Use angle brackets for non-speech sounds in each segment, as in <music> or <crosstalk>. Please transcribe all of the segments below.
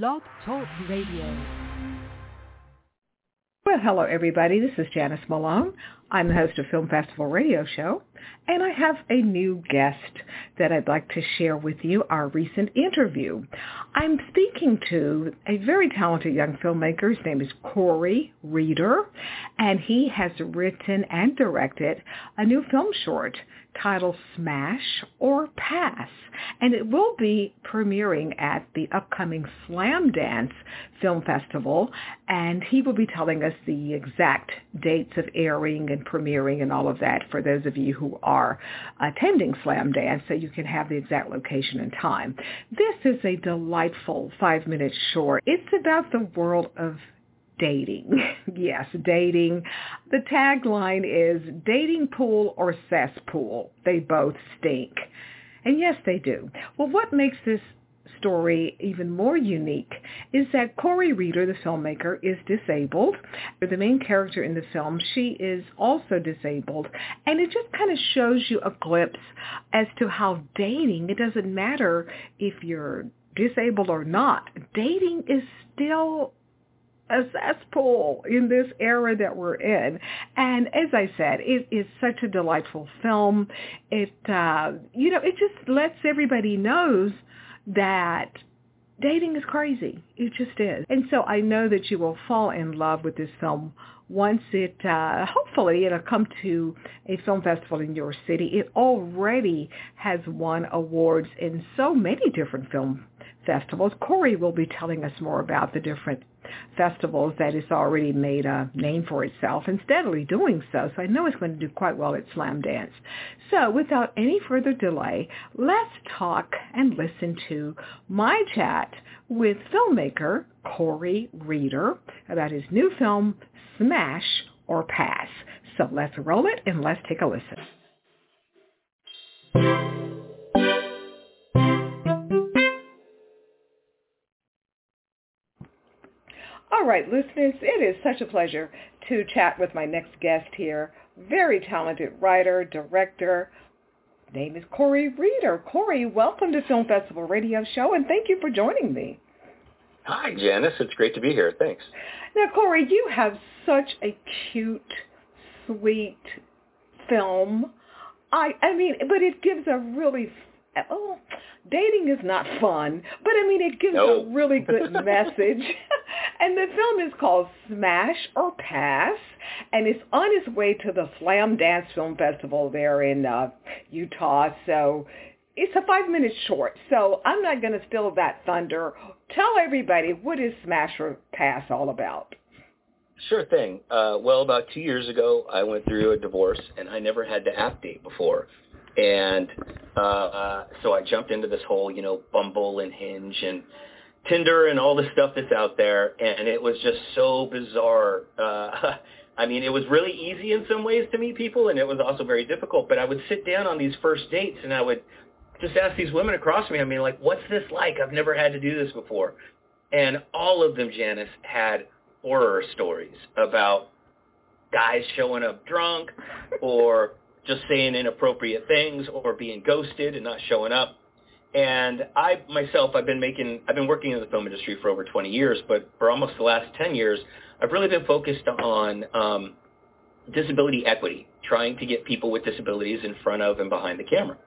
Blog Talk Radio. Well, hello everybody. This is Janice Malone. I'm the host of Film Festival Radio Show, and I have a new guest that I'd like to share with you, our recent interview. I'm speaking to a very talented young filmmaker. His name is Cory Reeder, and he has written and directed a new film short titled Smash or Pass, and it will be premiering at the upcoming Slamdance Film Festival, and he will be telling us the exact dates of airing and premiering and all of that for those of you who are attending Slamdance so you can have the exact location and time. This is a delightful five-minute short. It's about the world of dating. <laughs> yes, dating. The tagline is dating pool or cesspool. They both stink. And yes, they do. Well, what makes this story even more unique is that Cory Reeder, the filmmaker, is disabled. The main character in the film, she is also disabled. And it just kind of shows you a glimpse as to how dating, it doesn't matter if you're disabled or not, dating is still a cesspool in this era that we're in. And as I said, it is such a delightful film. It, uh, you know, it just lets everybody knows that dating is crazy. It just is. And so I know that you will fall in love with this film once it, uh, hopefully it'll come to a film festival in your city. It already has won awards in so many different film festivals. Cory will be telling us more about the different festivals that it's already made a name for itself and steadily doing so. So I know it's going to do quite well at Slamdance. So without any further delay, let's talk and listen to my chat with filmmaker Cory Reeder about his new film, Smash or Pass. So let's roll it and let's take a listen. All right, listeners, it is such a pleasure to chat with my next guest here. Very talented writer, director. Name is Cory Reeder. Cory, welcome to Film Festival Radio Show, and thank you for joining me. Hi, Janice. It's great to be here. Thanks. Now, Cory, you have such a cute, sweet film. I, I mean, but it gives a really oh, dating is not fun, but I mean it gives a really good <laughs> message. <laughs> and the film is called Smash or Pass, and it's on its way to the Slamdance Film Festival there in uh, Utah. So it's a five-minute short, so I'm not going to steal that thunder. Tell everybody what is Smash or Pass all about. Sure thing. Uh, well, about two years ago, I went through a divorce, and I never had to app date before. And uh, so I jumped into this whole, you know, Bumble and Hinge and Tinder and all the stuff that's out there, and it was just so bizarre. Uh, <laughs> I mean, it was really easy in some ways to meet people, and it was also very difficult. But I would sit down on these first dates, and I would just ask these women across me. I mean, like, what's this like? I've never had to do this before, and all of them, Janice, had horror stories about guys showing up drunk or just saying inappropriate things or being ghosted and not showing up. And I myself, I've been making, I've been working in the film industry for over 20 years, but for almost the last 10 years, I've really been focused on um, disability equity, trying to get people with disabilities in front of and behind the camera.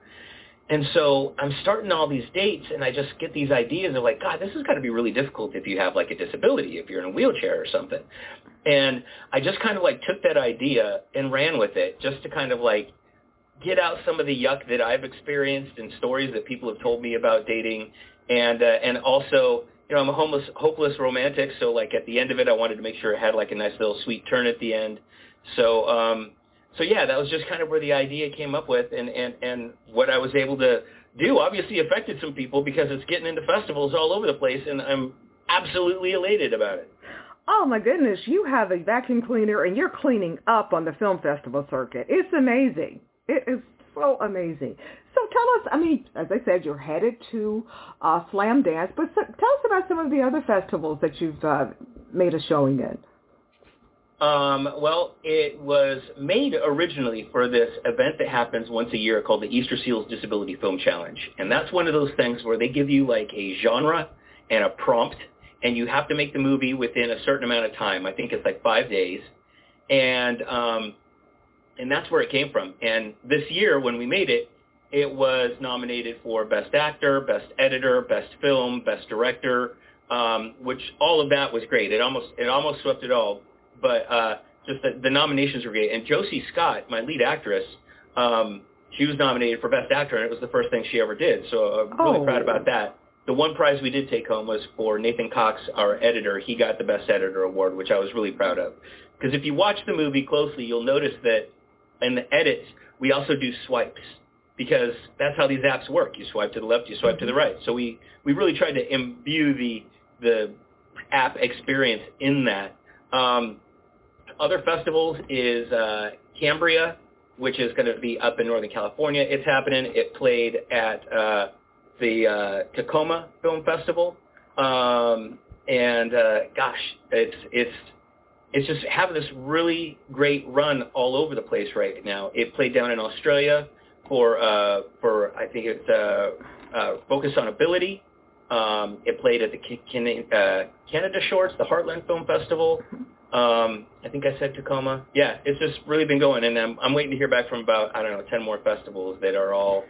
And so I'm starting all these dates and I just get these ideas of like, God, this has got to be really difficult if you have like a disability, if you're in a wheelchair or something. And I just kind of like took that idea and ran with it just to kind of like get out some of the yuck that I've experienced and stories that people have told me about dating. And, uh, and also, you know, I'm a homeless, hopeless romantic. So like at the end of it, I wanted to make sure it had like a nice little sweet turn at the end. So, um, so yeah, that was just kind of where the idea came up with, and and and what I was able to do. Obviously, affected some people because it's getting into festivals all over the place, and I'm absolutely elated about it. Oh my goodness, you have a vacuum cleaner and you're cleaning up on the film festival circuit. It's amazing. It is so amazing. So tell us, I mean, as I said, you're headed to uh, Slamdance, but so, tell us about some of the other festivals that you've uh, made a showing in. Um, well, it was made originally for this event that happens once a year called the Easter Seals Disability Film Challenge. And that's one of those things where they give you like a genre and a prompt and you have to make the movie within a certain amount of time. I think it's like five days, and um, and that's where it came from. And this year when we made it, it was nominated for Best Actor, Best Editor, Best Film, Best Director, um, which all of that was great. It almost it almost swept it all, but uh, just the, the nominations were great. And Josie Scott, my lead actress, um, she was nominated for Best Actor, and it was the first thing she ever did. So I'm really Oh. proud about that. The one prize we did take home was for Nathan Cox, our editor. He got the Best Editor award, which I was really proud of. Because if you watch the movie closely, you'll notice that in the edits, we also do swipes because that's how these apps work. You swipe to the left, you swipe to the right. So we, we really tried to imbue the the app experience in that. Um, other festivals is uh, Cambria, which is going to be up in Northern California. It's happening. It played at uh, the uh, Tacoma Film Festival, um, and uh, gosh, it's it's it's just having this really great run all over the place right now. It played down in Australia for uh, for I think it's uh, uh, Focus on Ability. Um, it played at the Ca- Can- uh, Canada Shorts, the Heartland Film Festival. Um, I think I said Tacoma. Yeah, it's just really been going, and I'm, I'm waiting to hear back from about I don't know ten more festivals that are all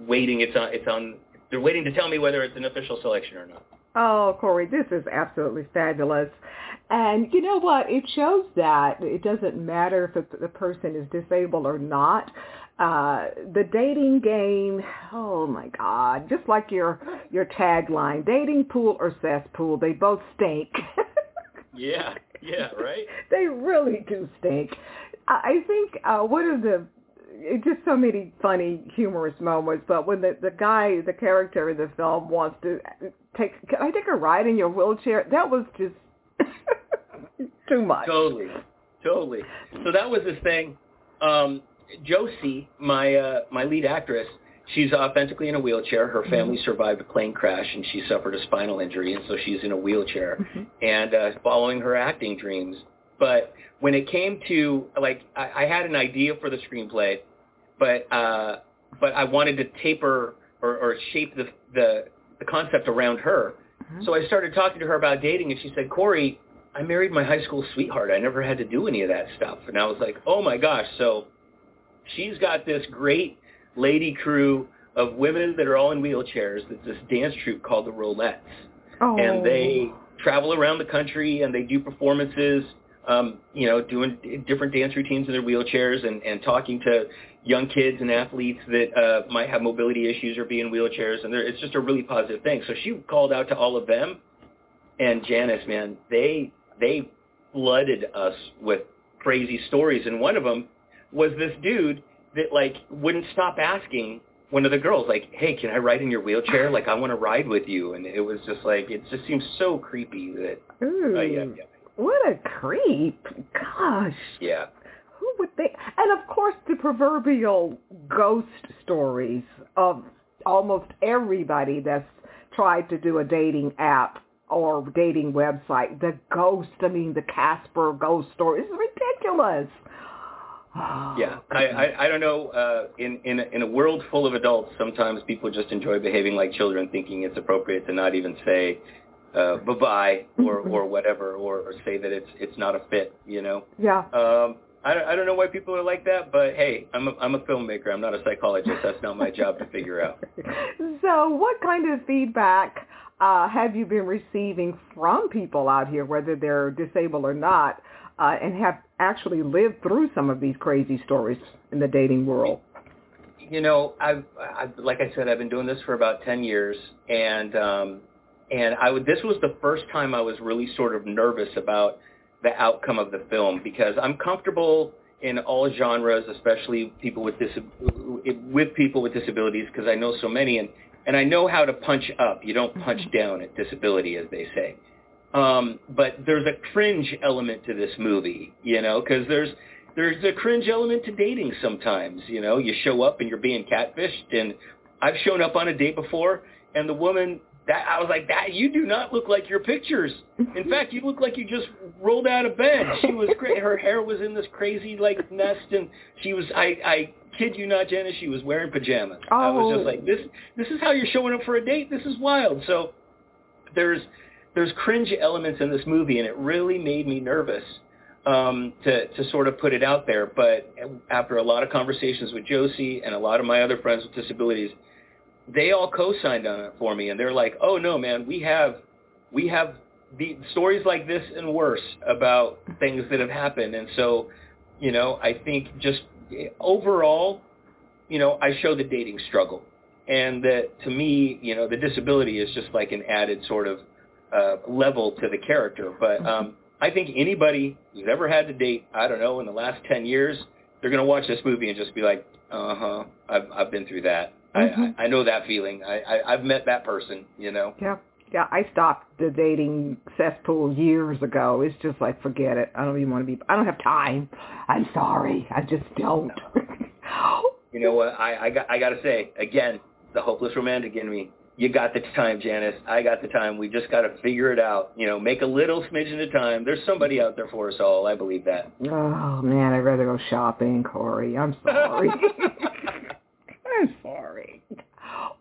waiting. It's on. It's on. They're waiting to tell me whether it's an official selection or not. Oh, Cory, this is absolutely fabulous. And you know what? It shows that it doesn't matter if the- the person is disabled or not. Uh, the dating game, oh my God, just like your your tagline, dating pool or cesspool, they both stink. <laughs> Yeah. Yeah. Right. they really do stink. I think uh, one of the just so many funny, humorous moments. But when the the guy, the character in the film wants to take, can I take a ride in your wheelchair? That was just <laughs> too much. Totally, totally. So that was this thing. Um, Josie, my uh, my lead actress, she's authentically in a wheelchair. Her family survived a plane crash, and she suffered a spinal injury, and so she's in a wheelchair Mhm. and uh, following her acting dreams. But when it came to like, I, I had an idea for the screenplay, but uh, but I wanted to taper or, or shape the, the the concept around her. Mhm. So I started talking to her about dating, and she said, Cory, I married my high school sweetheart. I never had to do any of that stuff. And I was like, oh my gosh. So she's got this great lady crew of women that are all in wheelchairs. It's this dance troupe called the Rollettes. oh. And they travel around the country and they do performances, um, you know, doing different dance routines in their wheelchairs and, and talking to young kids and athletes that uh, might have mobility issues or be in wheelchairs. And it's just a really positive thing. So she called out to all of them. And Janice, man, they they flooded us with crazy stories. And one of them was this dude that like wouldn't stop asking one of the girls like, "Hey, can I ride in your wheelchair? Like, I want to ride with you." And it was just like, it just seems so creepy that. Uh, yeah, yeah, What a creep! Gosh. yeah. Who would think? And of course, the proverbial ghost stories of almost everybody that's tried to do a dating app or dating website. The ghost, I mean, the Casper ghost story is ridiculous. Yeah, I, I I don't know. Uh, in in a, in a world full of adults, sometimes people just enjoy behaving like children, thinking it's appropriate to not even say uh, bye bye or <laughs> or whatever, or, or say that it's it's not a fit. You know. Yeah. Um, I don't, I don't know why people are like that, but hey, I'm a, I'm a filmmaker. I'm not a psychologist. That's not my job to figure out. <laughs> So, what kind of feedback uh, have you been receiving from people out here, whether they're disabled or not, uh, and have actually lived through some of these crazy stories in the dating world? You know, I've, I've like I said, I've been doing this for about ten years, and um, and I would. This was the first time I was really sort of nervous about the outcome of the film because I'm comfortable in all genres, especially people with dis- with people with disabilities, because I know so many, and and I know how to punch up. You don't punch down at disability, as they say. Um, but there's a cringe element to this movie, you know, because there's there's a cringe element to dating sometimes. You know, you show up and you're being catfished, and I've shown up on a date before, and the woman that I was like, that you do not look like your pictures. In <laughs> fact, you look like you just rolled out of bed. She was great. Her hair was in this crazy like nest, and she was. I I kid you not, Janice. She was wearing pajamas. I was Oh. just like, this. This is how you're showing up for a date. This is wild. So there's there's cringe elements in this movie, and it really made me nervous um, to to sort of put it out there. But after a lot of conversations with Josie and a lot of my other friends with disabilities, they all co-signed on it for me, and they're like, "Oh no, man, we have we have the stories like this and worse about things that have happened." And so, you know, I think just overall, you know, I show the dating struggle, and that to me, you know, the disability is just like an added sort of uh, level to the character. But mm-hmm. um, I think anybody who's ever had to date, I don't know, in the last ten years, they're going to watch this movie and just be like, "Uh huh, I've I've been through that." Mm-hmm. I, I know that feeling. I, I I've met that person. You know. Yeah. Yeah, I stopped the dating cesspool years ago. It's just like forget it. I don't even want to be. I don't have time. I'm sorry. I just don't. you know what? I I got I got to say again, the hopeless romantic in me. You got the time, Janice. I got the time. We just got to figure it out. You know, make a little smidgen of time. There's somebody out there for us all. I believe that. Oh man, I'd rather go shopping, Cory. I'm sorry. <laughs>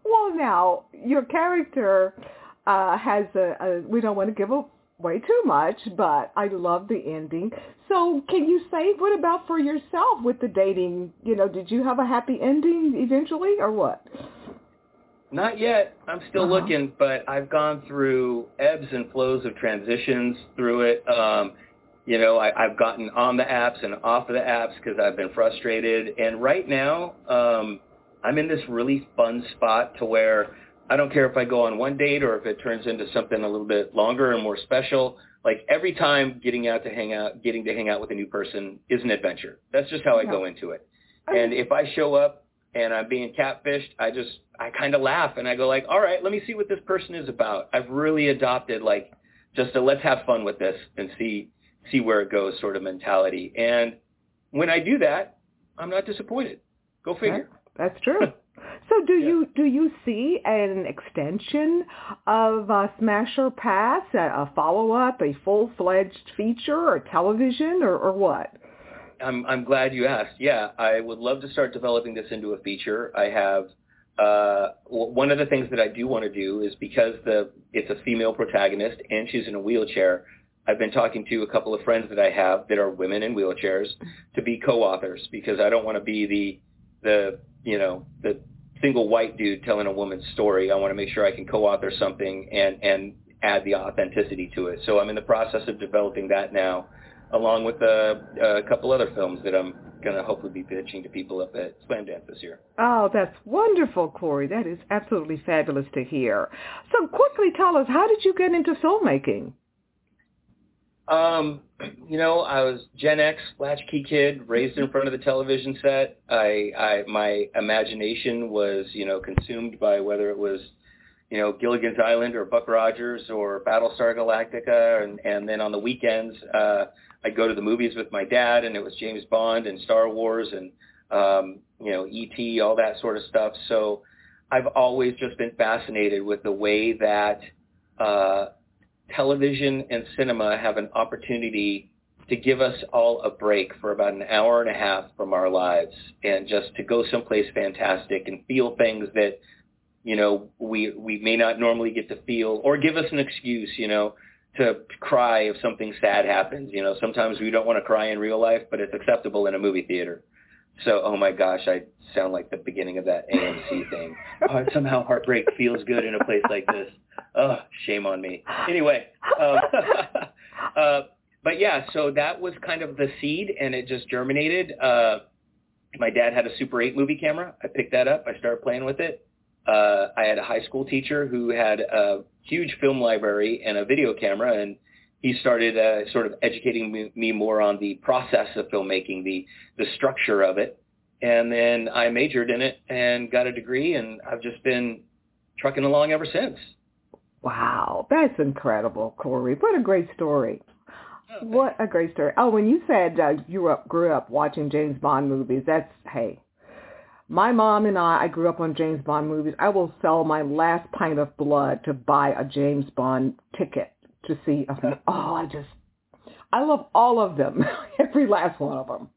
Well, now your character uh, has a, a. We don't want to give away too much, but I love the ending. So, can you say what about for yourself with the dating? You know, did you have a happy ending eventually, or what? Not yet. I'm still uh-huh. looking, but I've gone through ebbs and flows of transitions through it. Um, you know, I, I've gotten on the apps and off of the apps because I've been frustrated. And right now, um, I'm in this really fun spot to where I don't care if I go on one date or if it turns into something a little bit longer and more special. Like every time getting out to hang out, getting to hang out with a new person is an adventure. That's just how I go into it. And if I show up and I'm being catfished, I just I kind of laugh and I go like, all right, let me see what this person is about. I've really adopted like just a let's have fun with this and see see where it goes sort of mentality. And when I do that, I'm not disappointed. Go figure. That's true. <laughs> So do yeah. you do you see an extension of uh, Smash or Pass, a, follow up, a full fledged feature, or television, or, or what? I'm I'm glad you asked. Yeah, I would love to start developing this into a feature. I have uh, one of the things that I do want to do is because the it's a female protagonist and she's in a wheelchair. I've been talking to a couple of friends that I have that are women in wheelchairs to be co-authors because I don't want to be the the you know the single white dude telling a woman's story. I want to make sure I can co-author something and and add the authenticity to it. So I'm in the process of developing that now, along with a, a couple other films that I'm going to hopefully be pitching to people up at Slamdance this year. Oh, that's wonderful, Cory. That is absolutely fabulous to hear. So quickly tell us, how did you get into filmmaking? Um, you know, I was Gen X, latchkey kid, raised in front of the television set. I, I, my imagination was, you know, consumed by whether it was, you know, Gilligan's Island or Buck Rogers or Battlestar Galactica, and and then on the weekends, uh, I'd go to the movies with my dad, and it was James Bond and Star Wars and, um, you know, E.T., all that sort of stuff. So I've always just been fascinated with the way that uh, television and cinema have an opportunity to give us all a break for about an hour and a half from our lives and just to go someplace fantastic and feel things that you know we we may not normally get to feel or give us an excuse you know to cry if something sad happens. You know sometimes we don't want to cry in real life but it's acceptable in a movie theater so oh my gosh i sound like the beginning of that amc thing <laughs> oh, somehow heartbreak feels good in a place like this Oh, shame on me. Anyway, um, <laughs> uh, but yeah, so that was kind of the seed, and it just germinated. Uh, my dad had a Super 8 movie camera. I picked that up. I started playing with it. Uh, I had a high school teacher who had a huge film library and a video camera, and he started uh, sort of educating me, me more on the process of filmmaking, the the structure of it. And then I majored in it and got a degree, and I've just been trucking along ever since. Wow, that's incredible, Cory. What a great story. Oh, what a great story. Oh, when you said uh, you up, grew up watching James Bond movies, that's, hey, my mom and I, I grew up on James Bond movies. I will sell my last pint of blood to buy a James Bond ticket to see. A, oh, I just, I love all of them, <laughs> every last one of them.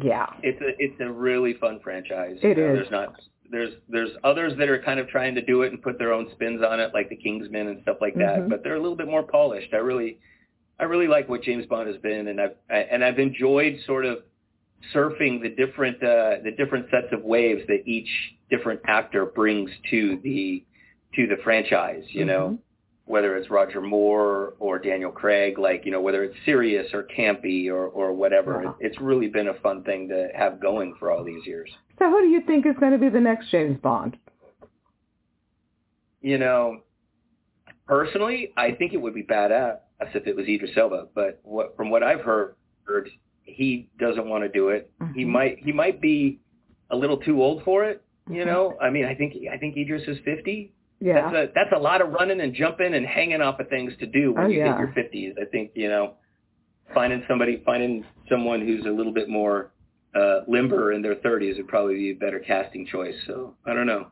Yeah, it's a it's a really fun franchise. It you know, is. There's not there's there's others that are kind of trying to do it and put their own spins on it, like the Kingsmen and stuff like that. Mhm. But they're a little bit more polished. I really I really like what James Bond has been, and I've I, and I've enjoyed sort of surfing the different uh, the different sets of waves that each different actor brings to the to the franchise. You know, Mhm. Whether it's Roger Moore or Daniel Craig, like you know whether it's serious or campy or or whatever. It's really been a fun thing to have going for all these years. So who do you think is going to be the next James Bond? You know, personally, I think it would be badass if it was Idris Elba. But what from what I've heard, heard he doesn't want to do it. He Mhm. might he might be a little too old for it. You Mhm. know, I mean, I think I think Idris is fifty. Yeah. That's a that's a lot of running and jumping and hanging off of things to do when Oh, you yeah. hit your fifties. I think you know, finding somebody finding someone who's a little bit more uh, limber in their thirties would probably be a better casting choice. So I don't know.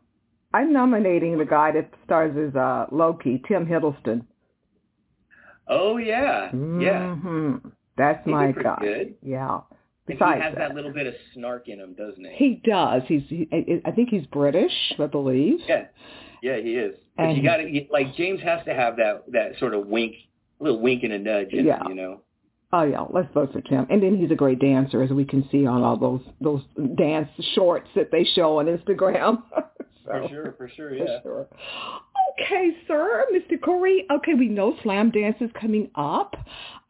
I'm nominating the guy that stars as uh, Loki, Tim Hiddleston. Oh yeah, yeah. hmm That's He my guy. good. Yeah. And he has that, that little bit of snark in him, doesn't he? he does. He's. He, I I think he's British, I believe. Yeah, yeah, he is. But And you got to like James has to have that that sort of wink, little wink and a nudge in Yeah. you know. Oh yeah, let's vote for Tim. And then he's a great dancer, as we can see on all those those dance shorts that they show on Instagram. <laughs> For sure, for sure, for yeah. sure. Okay, sir, Mr. Cory. Okay, we know Slamdance is coming up.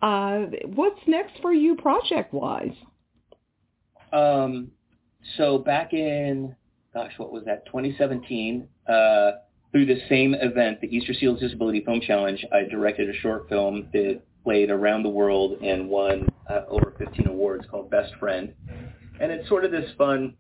Uh, what's next for you, project wise? Um, so back in, gosh, what was that? 2017. Uh, through the same event, the Easter Seals Disability Film Challenge, I directed a short film that played around the world and won uh, over 15 awards called Best Friend. And it's sort of this fun,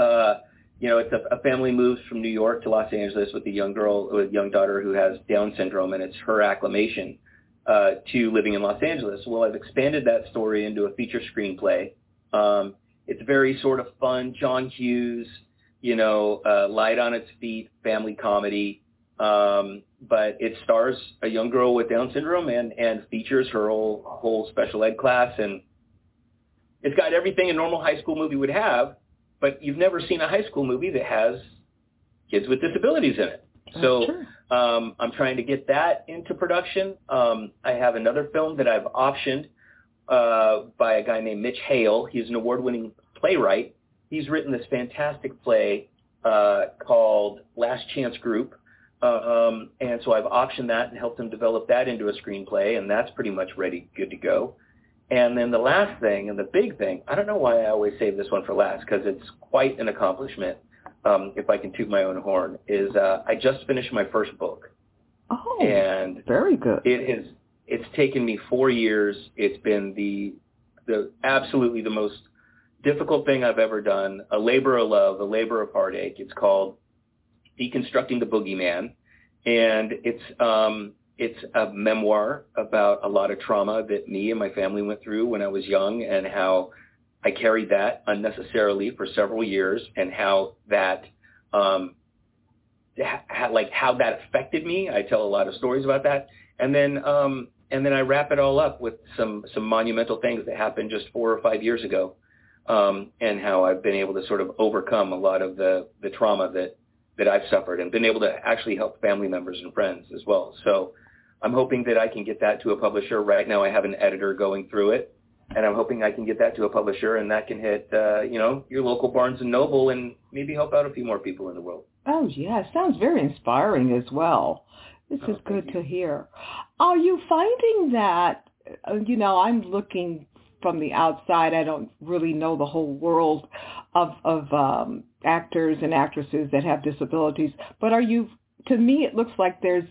uh, you know, it's a, a family moves from New York to Los Angeles with a young girl, with a young daughter who has Down syndrome, and it's her acclimation uh, to living in Los Angeles. Well, I've expanded that story into a feature screenplay. Um, it's very sort of fun, John Hughes, you know, uh, light on its feet, family comedy. Um, but it stars a young girl with Down syndrome and, and features her whole, whole special ed class. And it's got everything a normal high school movie would have, but you've never seen a high school movie that has kids with disabilities in it. So um, I'm trying to get that into production. Um, I have another film that I've optioned uh, by a guy named Mitch Hale. He's an award-winning playwright. He's written this fantastic play uh, called Last Chance Group. Uh, um, and so I've optioned that and helped him develop that into a screenplay, and that's pretty much ready, good to go. And then the last thing, and the big thing, I don't know why I always save this one for last, because it's quite an accomplishment, um, if I can toot my own horn, is uh, I just finished my first book. Oh, And very good. it has it's taken me four years. It's been the the absolutely the most difficult thing I've ever done. A labor of love, a labor of heartache. It's called Deconstructing the Boogeyman, and it's um it's a memoir about a lot of trauma that me and my family went through when I was young, and how I carried that unnecessarily for several years, and how that um ha- like how that affected me. I tell a lot of stories about that, and then um, and then I wrap it all up with some some monumental things that happened just four or five years ago, um, and how I've been able to sort of overcome a lot of the the trauma that that I've suffered, and been able to actually help family members and friends as well. So I'm hoping that I can get that to a publisher. Right now, I have an editor going through it. And I'm hoping I can get that to a publisher, and that can hit, uh, you know, your local Barnes and Noble, and maybe help out a few more people in the world. Oh, yeah. Sounds very inspiring as well. This Oh, is good you. to hear. Are you finding that, uh, you know, I'm looking from the outside. I don't really know the whole world of, of um, actors and actresses that have disabilities. But are you, to me, it looks like there's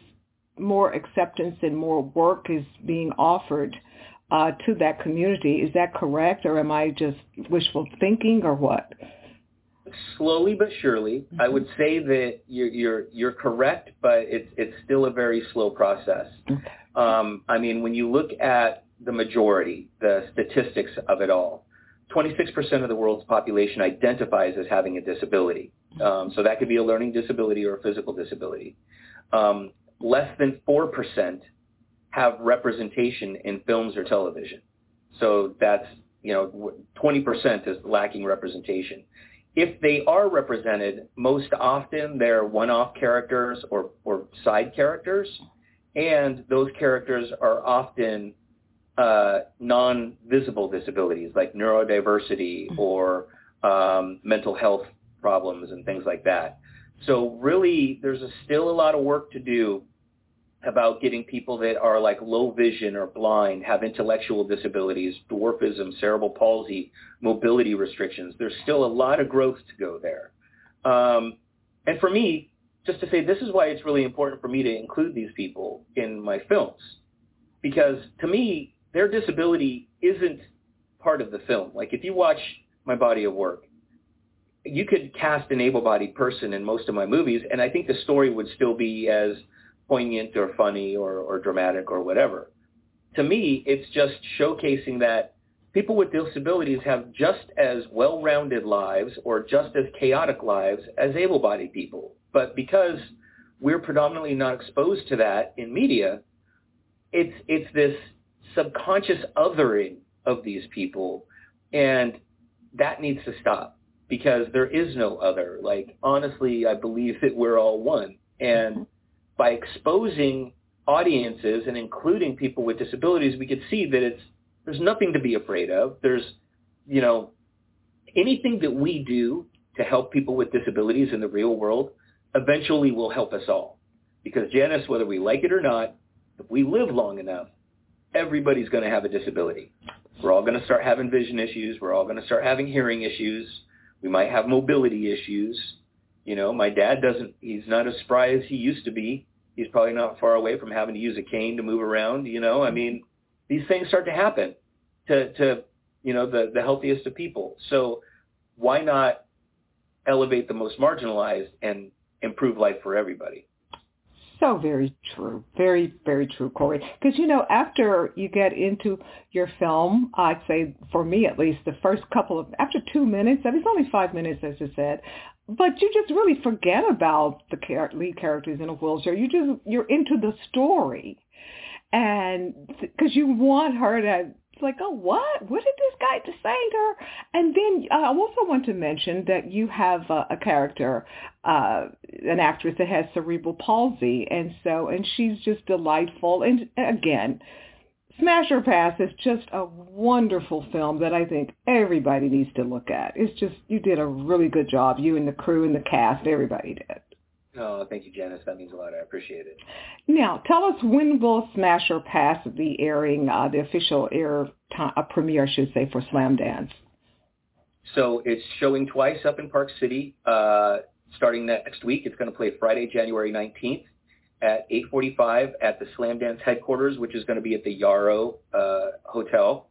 more acceptance and more work is being offered uh, to that community. Is that correct? Or am I just wishful thinking or what? slowly but surely. I would say that you're you're you're correct, but it's it's still a very slow process. Okay. Um, I mean, when you look at the majority, the statistics of it all, 26% of the world's population identifies as having a disability. Um, so that could be a learning disability or a physical disability. Um, less than 4% have representation in films or television. So that's, you know, 20% is lacking representation. if they are represented, most often they're one-off characters or, or side characters, and those characters are often uh, non-visible disabilities like neurodiversity mm-hmm. or um, mental health problems and things like that. So really, there's a, still a lot of work to do about getting people that are like low vision or blind, have intellectual disabilities, dwarfism, cerebral palsy, mobility restrictions. There's still a lot of growth to go there. Um, and for me, just to say, this is why it's really important for me to include these people in my films. Because to me, their disability isn't part of the film. Like if you watch my body of work, you could cast an able-bodied person in most of my movies, and I think the story would still be as poignant or funny or, or dramatic or whatever. To me, it's just showcasing that people with disabilities have just as well-rounded lives or just as chaotic lives as able-bodied people. But because we're predominantly not exposed to that in media, it's it's this subconscious othering of these people, and that needs to stop because there is no other. Like honestly, I believe that we're all one, and mm-hmm by exposing audiences and including people with disabilities, we could see that it's there's nothing to be afraid of. There's, you know, anything that we do to help people with disabilities in the real world eventually will help us all. Because Janice, whether we like it or not, if we live long enough, everybody's going to have a disability. We're all going to start having vision issues. We're all going to start having hearing issues. We might have mobility issues. You know, my dad doesn't, he's not as spry as he used to be he's probably not far away from having to use a cane to move around. You know, I mean, these things start to happen to to you know the the healthiest of people. So why not elevate the most marginalized and improve life for everybody? So very true. Very, very true, Cory. Because, you know, after you get into your film, I'd say, for me at least, the first couple of, after two minutes, I mean, it's only five minutes, as you said, but you just really forget about the char- lead characters in a wheelchair. You just you're into the story, and because you want her to like, oh, what? What did this guy just say to her? And then uh, I also want to mention that you have a, a character, uh, an actress that has cerebral palsy, and so and she's just delightful. And again, Smash or Pass is just a wonderful film that I think everybody needs to look at. It's just you did a really good job. You and the crew and the cast, everybody did. Oh, thank you, Janice. That means a lot. I appreciate it. Now, tell us when will Smash or Pass be airing uh, the official air time, uh, premiere, I should say, for Slamdance? So it's showing twice up in Park City, uh, starting next week. It's going to play Friday, January 19th at 8:45 at the Slamdance headquarters, which is going to be at the Yarrow uh, Hotel.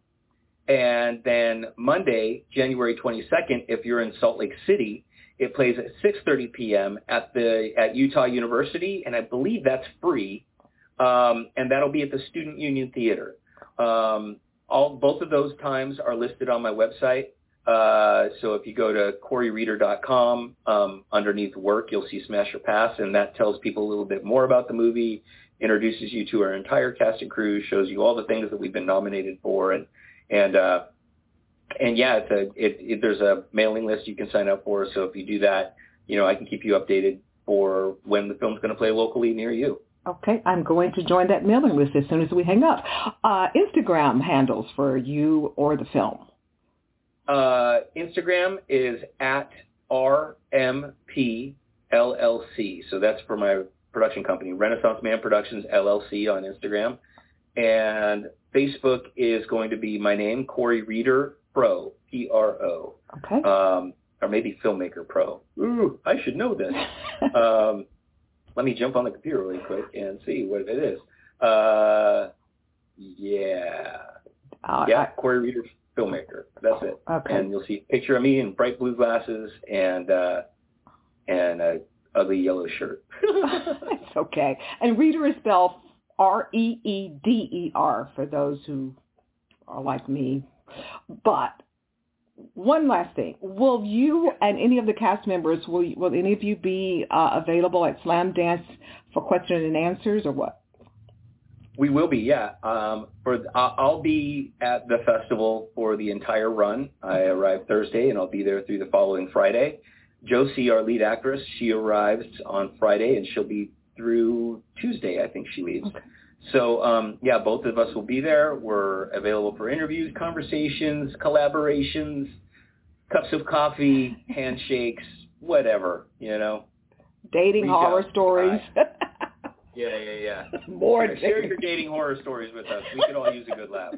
And then Monday, January 22nd, if you're in Salt Lake City, it plays at 6:30 p.m. at the at Utah University, and I believe that's free. Um, and that'll be at the Student Union Theater. Um, all both of those times are listed on my website. Uh, so if you go to CoryReeder.com, um, underneath work, you'll see Smash or Pass, and that tells people a little bit more about the movie, introduces you to our entire cast and crew, shows you all the things that we've been nominated for, and and uh, and yeah, it's a it, it, there's a mailing list you can sign up for. So if you do that, you know I can keep you updated for when the film's going to play locally near you. Okay, I'm going to join that mailing list as soon as we hang up. Uh, Instagram handles for you or the film. Uh, Instagram is at RMPLLC. So that's for my production company, Renaissance Man Productions LLC on Instagram. And Facebook is going to be my name, Cory Reeder Pro, P-R-O. Okay. Um, or maybe Filmmaker Pro. Ooh, I should know this. <laughs> um, let me jump on the computer really quick and see what it is. Uh, yeah. Uh, yeah, Cory Reeder Filmmaker. That's it. Okay. And you'll see a picture of me in bright blue glasses and uh, and a ugly yellow shirt. <laughs> it's okay. And Reeder is spelled R-E-E-D-E-R for those who are like me, but one last thing. Will you and any of the cast members, will, will any of you be uh, available at Slamdance for question and answers or what? We will be, yeah. Um, for I'll be at the festival for the entire run. I arrive Thursday, and I'll be there through the following Friday. Josie, our lead actress, she arrives on Friday, and she'll be through Tuesday. I think she leaves. Okay. So um, yeah, both of us will be there. We're available for interviews, conversations, collaborations, cups of coffee, <laughs> handshakes, whatever, you know. Dating Reach horror out. stories. <laughs> yeah, yeah, yeah. More share, share your dating horror stories with us. We could all use a good laugh.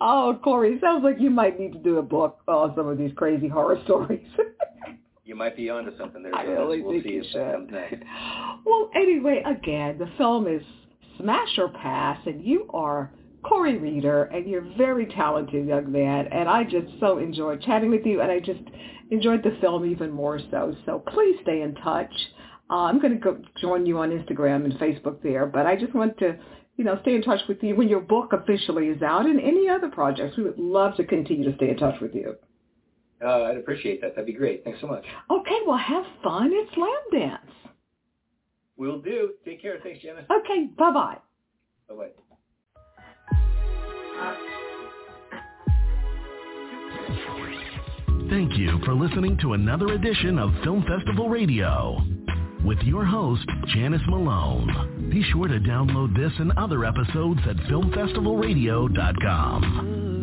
Oh, Cory, sounds like you might need to do a book on some of these crazy horror stories. you might be onto something there. I really we'll think see you should. Well, anyway, again, the film is Smash or Pass, and you are Cory Reeder, and you're a very talented young man, and I just so enjoyed chatting with you, and I just enjoyed the film even more so. So please stay in touch. Uh, I'm going to go join you on Instagram and Facebook there, but I just want to, you know, stay in touch with you when your book officially is out and any other projects. We would love to continue to stay in touch with you. Uh, I'd appreciate that. That'd be great. Thanks so much. Okay, well, have fun It's at Slamdance. Will do. Take care. Thanks, Janice. Okay, bye-bye. Bye-bye. Thank you for listening to another edition of Film Festival Radio with your host, Janice Malone. Be sure to download this and other episodes at filmfestivalradio.com.